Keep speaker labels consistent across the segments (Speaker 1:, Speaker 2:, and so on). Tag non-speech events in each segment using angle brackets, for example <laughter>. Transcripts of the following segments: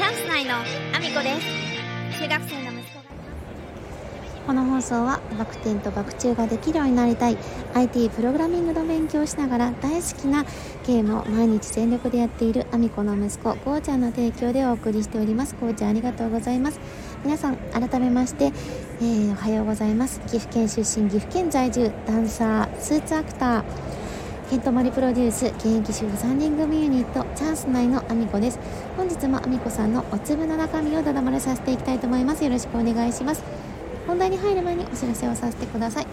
Speaker 1: チャンス内のアミコです。中学生の息子が。います
Speaker 2: この放送はバク転とバク宙ができるようになりたい。IT プログラミングの勉強をしながら大好きなゲームを毎日全力でやっているアミコの息子ゴーちゃんの提供でお送りしております。ゴーちゃんありがとうございます。皆さん改めまして、えーおはようございます。岐阜県出身岐阜県在住ダンサースーツアクター。ケントマリプロデュース現役主婦3人組ユニットチャンス内のアミコです。本日もアミコさんのお粒の中身をだだ漏れさせていきたいと思います。よろしくお願いします。本題に入る前にお知らせをさせてください。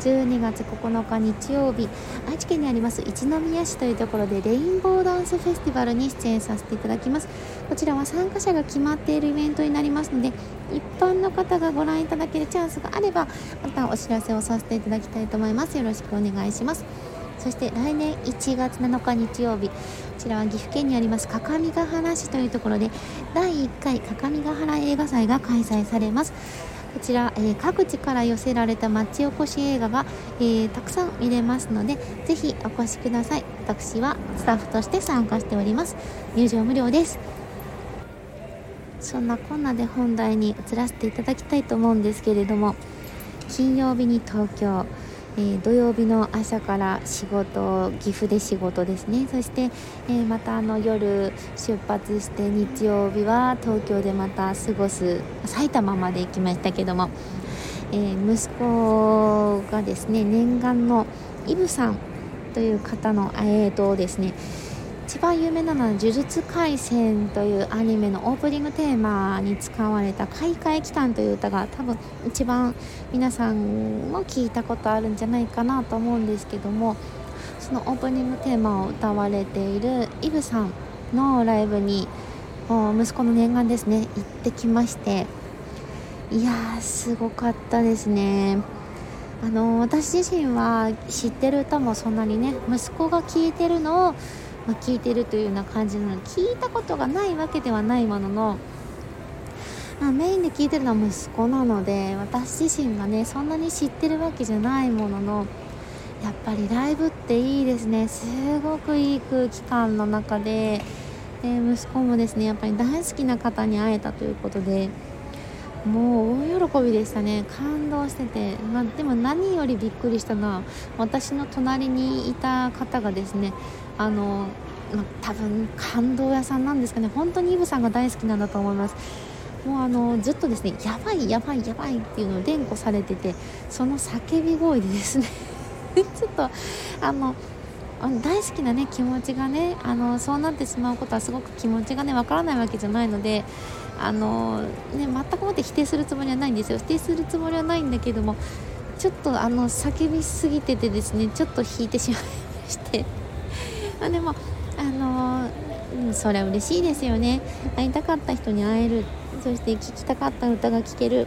Speaker 2: 12月9日日曜日愛知県にあります一宮市というところでレインボーダンスフェスティバルに出演させていただきます。こちらは参加者が決まっているイベントになりますので一般の方がご覧いただけるチャンスがあればまたお知らせをさせていただきたいと思います。よろしくお願いします。そして来年1月7日日曜日こちらは岐阜県にあります各務原市というところで第1回各務原映画祭が開催されます。こちら、えー各地から寄せられた町おこし映画が、えーたくさん見れますのでぜひお越しください。私はスタッフとして参加しております。入場無料です。そんなこんなで本題に移らせていただきたいと思うんですけれども金曜日に東京、えー土曜日の朝から仕事岐阜で仕事ですね。そして、えーまたあの夜出発して日曜日は東京でまた過ごす埼玉まで行きましたけども、えー息子がですね念願のイブさんという方のえーとですね一番有名なのは「呪術廻戦」というアニメのオープニングテーマに使われた「開会期間」という歌が多分一番皆さんも聞いたことあるんじゃないかなと思うんですけどもそのオープニングテーマを歌われているイブさんのライブに息子の念願ですね行ってきましていやーすごかったですね。あの私自身は知ってる歌もそんなにね息子が聴いてるのを、まあ、聞いてるというような感じなので聞いたことがないわけではないものの、まあ、メインで聴いてるのは息子なので私自身がねそんなに知ってるわけじゃないもののやっぱりライブっていいですね。すごくいい空気感の中でで息子もですねやっぱり大好きな方に会えたということでもう大喜びでしたね。感動してて、まあ、でも何よりびっくりしたのは私の隣にいた方がですねあの、ま、多分感動屋さんなんですかね。本当にイブさんが大好きなんだと思います。もうあのずっとですねやばいやばいやばいっていうのを連呼されててその叫び声でですね <laughs> ちょっとあのあの大好きなね気持ちがねあのそうなってしまうことはすごく気持ちがねわからないわけじゃないのであのね全くもって否定するつもりはないんですよ。否定するつもりはないんだけどもちょっとあの叫びすぎててですねちょっと引いてしまいまして。ま <laughs> あでもあのうんそれは嬉しいですよね。会いたかった人に会える。そして聴きたかった歌が聴ける。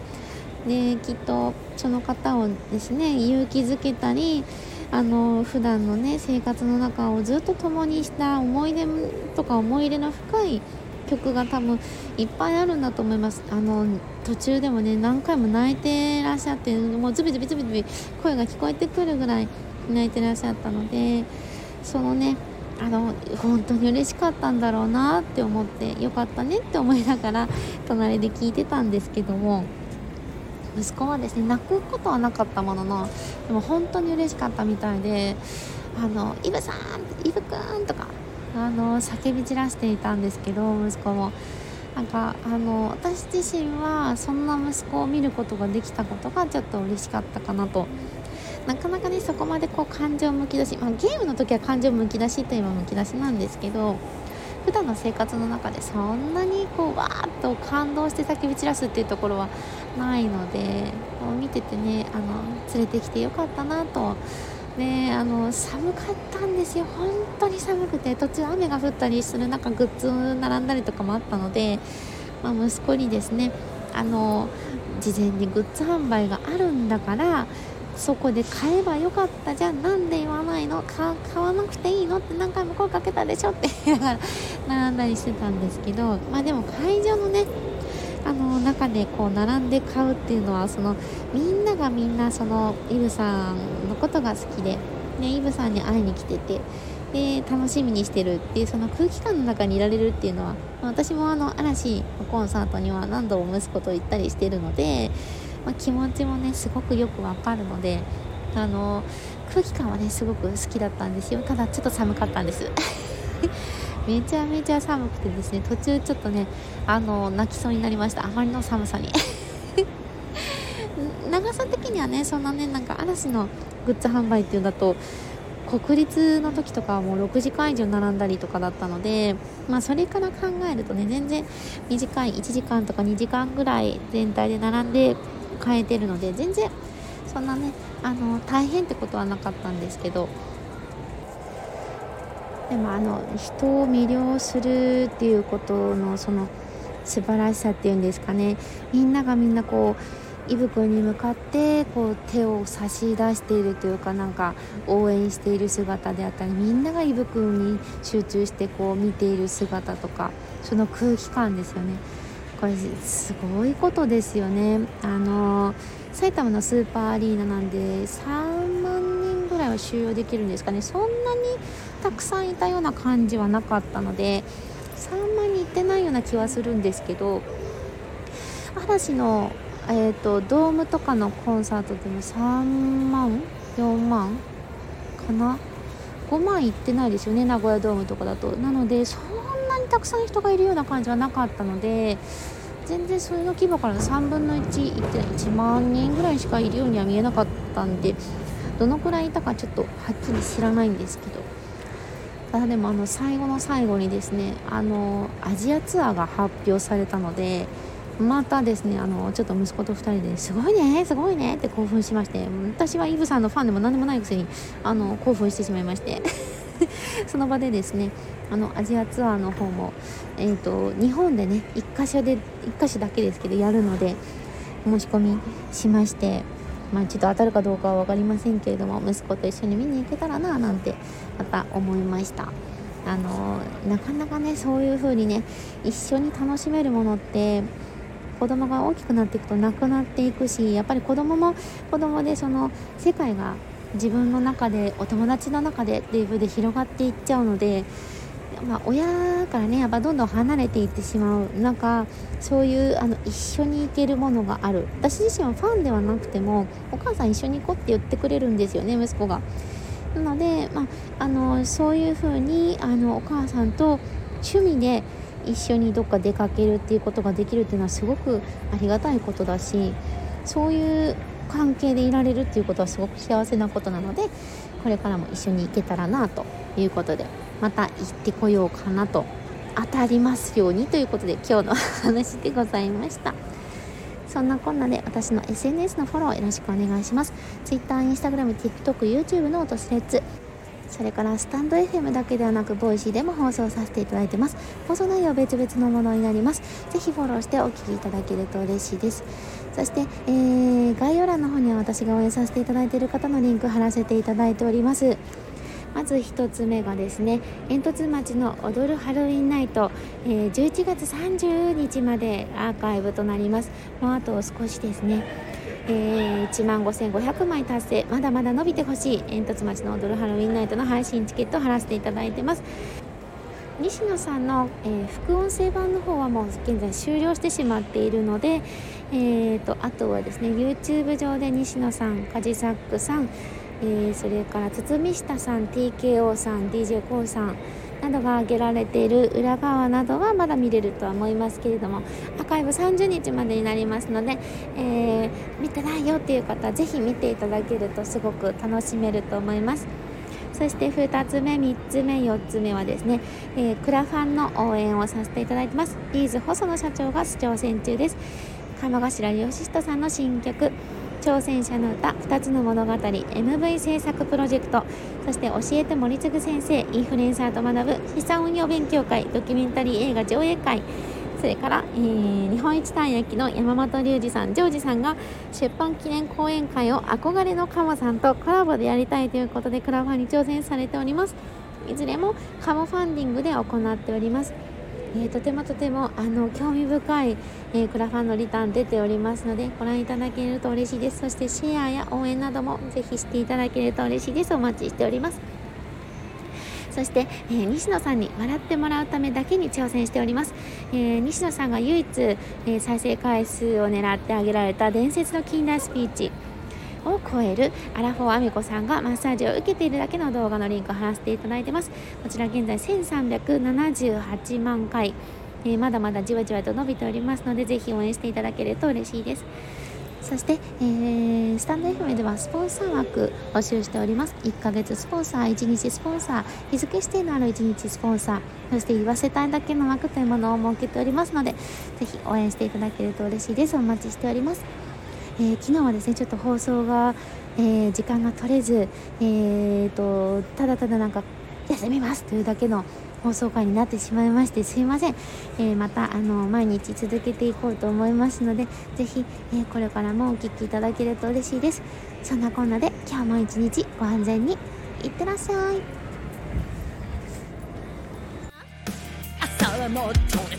Speaker 2: できっとその方をですね勇気づけたりあの普段のね生活の中をずっと共にした思い出とか思い入れの深い曲が多分いっぱいあるんだと思います。あの途中でもね何回も泣いてらっしゃってもうズビズビズビズビ声が聞こえてくるぐらい泣いてらっしゃったのでそのねあの本当に嬉しかったんだろうなって思ってよかったねって思いながら隣で聞いてたんですけども息子はですね泣くことはなかったもののでも本当に嬉しかったみたいで「あのイブさんイブくん」とかあの叫び散らしていたんですけど息子も。なんかあの私自身はそんな息子を見ることができたことがちょっと嬉しかったかなとなかなかねそこまでこう感情むき出し、まあ、ゲームの時は感情むき出しといえばむき出しなんですけど普段の生活の中でそんなにこうわーっと感動して叫び散らすっていうところはないのでこう見ててねあの連れてきてよかったなと。であの寒かったんですよ本当に寒くて途中雨が降ったりする中グッズ並んだりとかもあったので、まあ、息子にですねあの事前にグッズ販売があるんだからそこで買えばよかったじゃん。なんで言わないの？買わなくていいの？って何回も声かけたでしょって。言いながら並んだりしてたんですけど。まあでも会場のねあの中でこう並んで買うっていうのはそのみんながみんなそのイブさんのことが好きで、ね、イブさんに会いに来てて。で楽しみにしてるっていうその空気感の中にいられるっていうのは、私もあの嵐のコンサートには何度も息子と行ったりしてるので、まあ、気持ちもねすごくよくわかるのであの空気感はねすごく好きだったんですよ。ただちょっと寒かったんです。<laughs> めちゃめちゃ寒くてですね途中ちょっとねあの泣きそうになりました。あまりの寒さに。<laughs> 長さ的にはねそんなねなんか嵐のグッズ販売っていうんだと国立の時とかはもう6時間以上並んだりとかだったので、まあ、それから考えるとね全然短い1時間とか2時間ぐらい全体で並んで買えてるので全然そんなねあの大変ってことはなかったんですけど。でもあの人を魅了するっていうことのその素晴らしさっていうんですかね。みんながみんなこうイブ君に向かってこう手を差し出しているというかなんか応援している姿であったりみんながイブ君に集中してこう見ている姿とかその空気感ですよね。これすごいことですよね。あの埼玉のスーパーアリーナなんで3万人ぐらいは収容できるんですかね。そんなにたくさんいたような感じはなかったので3万人いってないような気はするんですけど嵐の、えーと、ドームとかのコンサートでも3万4万かな？5万いってないですよね名古屋ドームとかだと。なのでそんなにたくさん人がいるような感じはなかったので全然それの規模からの3分の1いって1万人ぐらいしかいるようには見えなかったんでどのくらいいたかちょっとはっきり知らないんですけど。ただでもあの最後の最後にですねあのアジアツアーが発表されたのでまたですねあのちょっと息子と2人ですごいねすごいねって興奮しまして私はイブさんのファンでも何でもないくせにあの興奮してしまいまして <laughs> その場でですねあのアジアツアーの方も、えーと、日本でね1箇所で1箇所だけですけどやるので申し込みしましてまあ、ちょっと当たるかどうかは分かりませんけれども息子と一緒に見に行けたらななんてまた思いました。あのなかなかねそういう風にね一緒に楽しめるものって子供が大きくなっていくとなくなっていくしやっぱり子供も子供でその世界が自分の中でお友達の中でっていう風で広がっていっちゃうのでまあ、親からねやっぱどんどん離れていってしまうなんかそういうあの一緒に行けるものがある私自身はファンではなくてもお母さん一緒に行こうって言ってくれるんですよね息子が。なので、まあ、あのそういう風にあのお母さんと趣味で一緒にどっか出かけるっていうことができるっていうのはすごくありがたいことだしそういう関係でいられるっていうことはすごく幸せなことなのでこれからも一緒に行けたらなということでまた行ってこようかなと当たりますようにということで今日の話でございました。そんなこんなで私の SNS のフォローよろしくお願いします。Twitter、Instagram、TikTok、YouTube の音スレッズそれからスタンド FM だけではなくボイシーでも放送させていただいてます。放送内容別々のものになります。ぜひフォローしてお聞きいただけると嬉しいです。そして、えー、概要欄の方には私が応援させていただいている方のリンク貼らせていただいております。まず1つ目がですね煙突町の踊るハロウィンナイト、えー、11月30日までアーカイブとなります。もうあと少しですね。えー、1万5500枚達成。まだまだ伸びてほしい。煙突町の踊るハロウィンナイトの配信チケットを貼らせていただいてます。西野さんの、えー、副音声版の方はもう現在終了してしまっているので、えーと、あとはですね YouTube 上で西野さんカジサックさん、えー、それから堤下さん TKO さん d j k o さんなどが挙げられている裏側などはまだ見れるとは思いますけれどもアーカイブ30日までになりますので、えー、見てないよっていう方ぜひ見ていただけるとすごく楽しめると思います。そして2つ目3つ目4つ目はですね、えー、クラファンの応援をさせていただいてます。ビーズ細野社長が挑戦中です。鴨頭義人さんの新曲挑戦者の歌2つの物語 MV 制作プロジェクトそして教えて森次先生インフルエンサーと学ぶ資産運用勉強会ドキュメンタリー映画上映会それから、えー、日本一たい焼きの山本隆二さん、ジョージさんが出版記念講演会を憧れのカモさんとコラボでやりたいということでクラファンに挑戦されております。いずれもカモファンディングで行っております。えー、とてもとてもあの興味深い、えー、クラファンのリターン出ておりますのでご覧いただけると嬉しいです。そしてシェアや応援などもぜひしていただけると嬉しいです。お待ちしております。そして、えー、西野さんに笑ってもらうためだけに挑戦しております、えー、西野さんが唯一、え、再生回数を狙ってあげられた伝説の近代スピーチ。を超えるアラフォーアミコさんがマッサージを受けているだけの動画のリンクを貼らせていただいてます。こちら現在1378万回、えー、まだまだじわじわと伸びておりますのでぜひ応援していただけると嬉しいです。そして、えー、スタンド FM ではスポンサー枠募集しております。1ヶ月スポンサー1日スポンサー日付指定のある1日スポンサーそして言わせたいだけの枠というものを設けておりますのでぜひ応援していただけると嬉しいです。お待ちしております。えー、昨日はですねちょっと放送が、えー、時間が取れず、えーと、ただただなんか休みますというだけの放送回になってしまいましてすいません、えー、またあの毎日続けていこうと思いますのでぜひ、えこれからもお聴きいただけると嬉しいです。そんなこんなで今日も一日ご安全にいってらっしゃい。朝はもっと